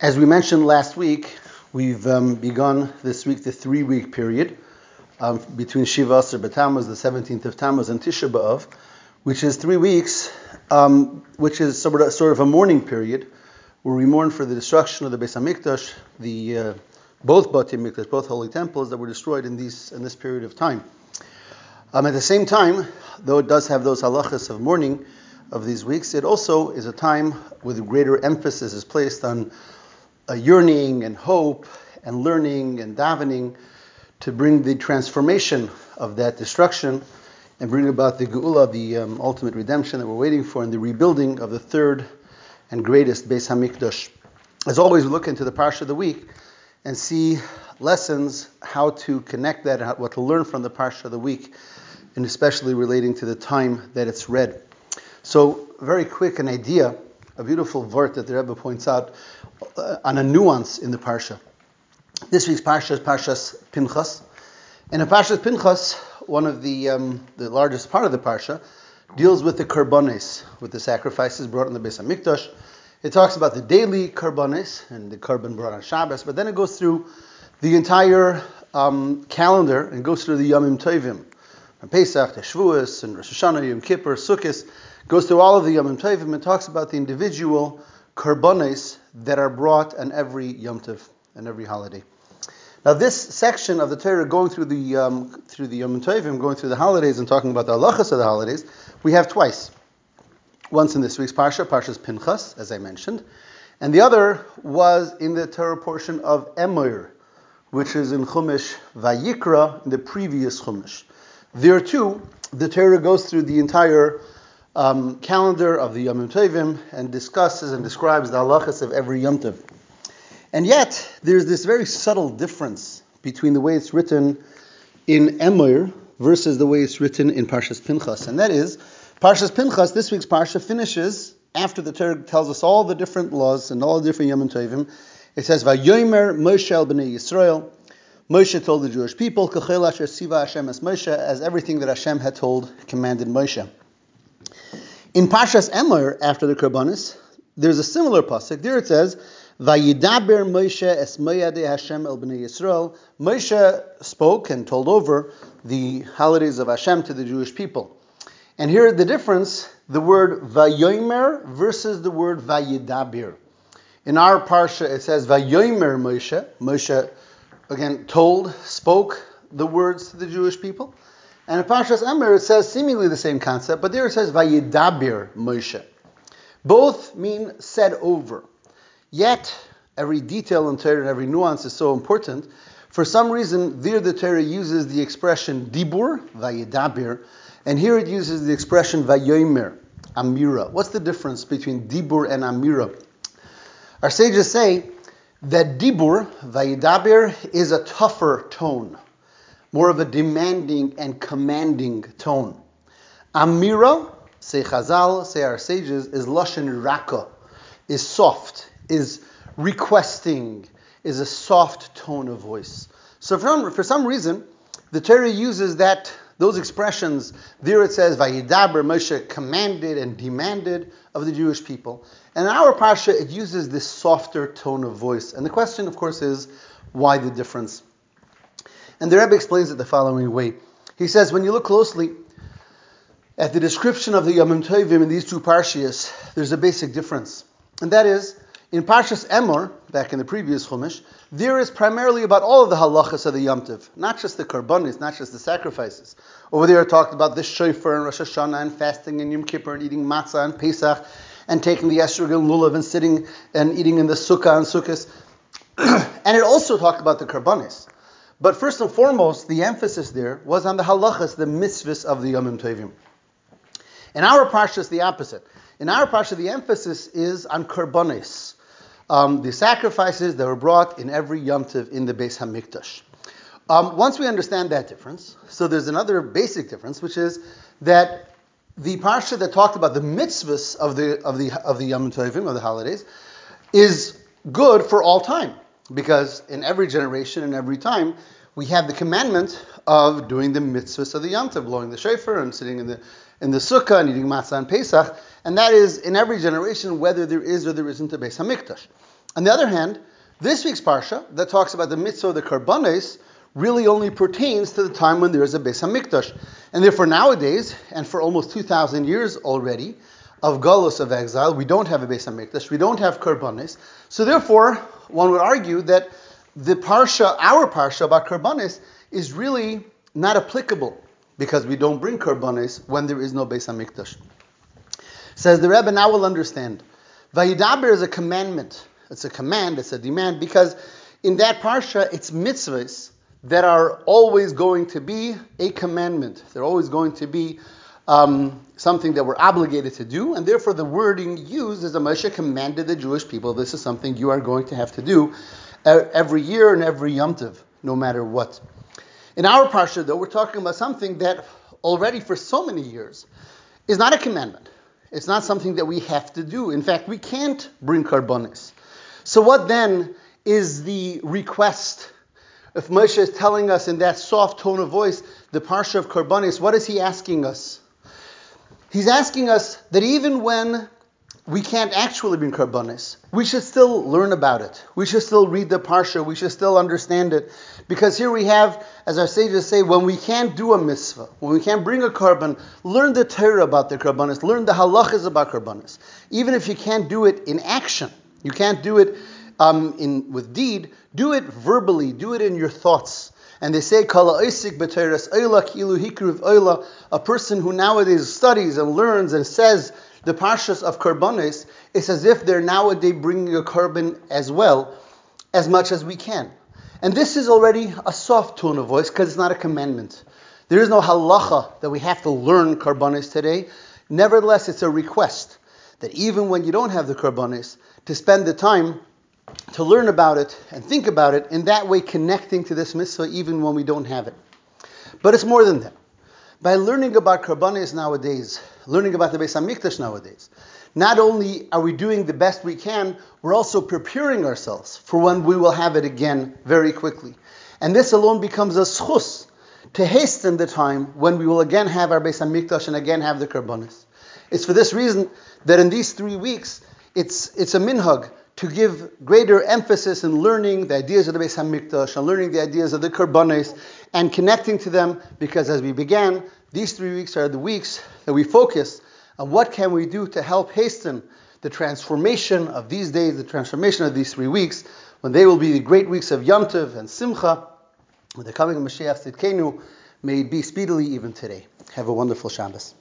As we mentioned last week, we've um, begun this week the three-week period um, between Shiva Asar B'Tammuz, the 17th of Tammuz, and Tisha B'Av, which is three weeks, um, which is sort of, sort of, a mourning period where we mourn for the destruction of the Beis Hamikdash, the uh, both Mikdash, both holy temples that were destroyed in these in this period of time. Um, at the same time, though it does have those halachas of mourning of these weeks, it also is a time with greater emphasis is placed on a yearning and hope and learning and davening to bring the transformation of that destruction and bring about the geula, the um, ultimate redemption that we're waiting for, and the rebuilding of the third and greatest Beis Hamikdash. As always, we look into the parsha of the week and see lessons how to connect that, and what to learn from the parsha of the week, and especially relating to the time that it's read. So, very quick, an idea, a beautiful vort that the Rebbe points out uh, on a nuance in the parsha. This week's parsha is Parshas Pinchas, and in Parshas Pinchas, one of the um, the largest part of the parsha deals with the karbones, with the sacrifices brought in the Beis Hamikdash. It talks about the daily karbones and the korban brought on Shabbos, but then it goes through the entire um, calendar and goes through the Yomim Tovim, from Pesach to Shavuos and Rosh Hashanah, Yom Kippur, Sukkot, goes through all of the Yom Tovim and talks about the individual karbones that are brought on every Yom Tov and every holiday. Now, this section of the Torah, going through the um, through the Yom Tovim, going through the holidays, and talking about the halachas of the holidays, we have twice. Once in this week's parsha, Parshas Pinchas, as I mentioned, and the other was in the Torah portion of Emor, which is in Chumash Vayikra, in the previous Chumash. There too, the Torah goes through the entire um, calendar of the Yom Tovim and discusses and describes the halachas of every Yom Tov. And yet, there's this very subtle difference between the way it's written in Emor versus the way it's written in Parshas Pinchas. And that is, Parshas Pinchas, this week's Parsha, finishes after the Torah tells us all the different laws and all the different Yom Tovim. It says, Vayomer Moshe el b'nei Yisrael. Moshe told the Jewish people, Kechol asher tziva Hashem es Moshe, as everything that Hashem had told, commanded Moshe. In Parshas Emor, after the Karbanis, there's a similar pasuk. There it says, "Vayidaber Moshe es Hashem el bnei Yisrael." Moshe spoke and told over the holidays of Hashem to the Jewish people. And here the difference: the word "vayomer" versus the word "vayidaber." In our parsha, it says "vayomer Moshe." Moshe again told, spoke the words to the Jewish people. And in Parshas Emor, it says seemingly the same concept, but there it says Vayidabir Moshe. Both mean said over. Yet, every detail in Torah and every nuance is so important. For some reason, there the Torah uses the expression dibur, vayidabir, and here it uses the expression vayomer, amira. What's the difference between dibur and amira? Our sages say that dibur, vayidabir, is a tougher tone more of a demanding and commanding tone. Amira, say Chazal, say our sages, is lashon raka, is soft, is requesting, is a soft tone of voice. So for, for some reason, the Torah uses that those expressions. There it says, "Vayidaber Moshe commanded and demanded of the Jewish people." And in our parsha, it uses this softer tone of voice. And the question, of course, is why the difference? And the Rebbe explains it the following way. He says, when you look closely at the description of the Yom Tovim in these two parshias, there's a basic difference. And that is, in Parshas Emor, back in the previous Chumash, there is primarily about all of the halachas of the Yom Tov, not just the karbonis, not just the sacrifices. Over there, it talked about the shofar and Rosh Hashanah and fasting and Yom Kippur and eating matzah and Pesach and taking the esrog and lulav and sitting and eating in the sukkah and Sukkos. and it also talked about the karbonis. But first and foremost, the emphasis there was on the halachas, the mitzvahs of the Yomim Tovim. In our parsha, it's the opposite. In our parsha, the emphasis is on karbonis, um, the sacrifices that were brought in every Yom Tov in the Beis Hamikdash. Um, once we understand that difference, so there's another basic difference, which is that the parsha that talked about the mitzvahs of the of the of the Yom Tovim of the holidays is good for all time because in every generation and every time we have the commandment of doing the mitzvahs of the Yom Tov, blowing the shofar and sitting in the in the sukkah and eating matzah and Pesach, and that is in every generation whether there is or there isn't a Beis Hamikdash. On the other hand, this week's parsha that talks about the mitzvah of the karbanes really only pertains to the time when there is a Beis Hamikdash. And therefore nowadays, and for almost 2,000 years already, of Galus of exile, we don't have a Beis Hamikdash, we don't have karbanes. So therefore, one would argue that the parsha, our parsha about karbanes, is really not applicable because we don't bring karbanes when there is no Beis Hamikdash. Says the Rebbe, now we'll understand. Vayidaber is a commandment. It's a command, it's a demand, because in that parsha, it's mitzvahs that are always going to be a commandment. They're always going to be um, something that we're obligated to do, and therefore the wording used is a Moshe commanded the Jewish people, this is something you are going to have to do every year and every Yom Tov, no matter what. In our parsha, though, we're talking about something that already for so many years is not a commandment. It's not something that we have to do. In fact, we can't bring karbonis. So what then is the request? If Moshe is telling us in that soft tone of voice, the parsha of karbonis, what is he asking us? He's asking us that even when we can't actually bring karbonis, we should still learn about it. We should still read the parsha. We should still understand it. Because here we have, as our sages say, when we can't do a mitzvah, when we can't bring a korban, learn the Torah about the karbonis, learn the halachas about karbonis. Even if you can't do it in action, you can't do it um, in with deed, do it verbally, do it in your thoughts. And they say, Kala Isik B'Toras Eila Kilu Hikruv Eila, a person who nowadays studies and learns and says the Parshas of Karbonis, it's as if they're nowadays bringing a korban as well, as much as we can. And this is already a soft tone of voice because it's not a commandment. There is no halacha that we have to learn Karbonis today. Nevertheless, it's a request that even when you don't have the Karbonis, to spend the time to learn about it and think about it, in that way connecting to this mitzvah even when we don't have it. But it's more than that. By learning about Karbanis nowadays, learning about the Beis Hamikdash nowadays, not only are we doing the best we can, we're also preparing ourselves for when we will have it again very quickly. And this alone becomes a zchus to hasten the time when we will again have our Beis Hamikdash and again have the Karbanis. It's for this reason that in these three weeks, it's, it's a minhag to give greater emphasis in learning the ideas of the Beis Hamikdash and learning the ideas of the Karbanis and connecting to them because as we began, these three weeks are the weeks that we focus on what can we do to help hasten the transformation of these days, the transformation of these three weeks, when they will be the great weeks of Yom Tov and Simcha, with the coming of Mashiach Tzidkenu, may it be speedily even today. Have a wonderful Shabbos.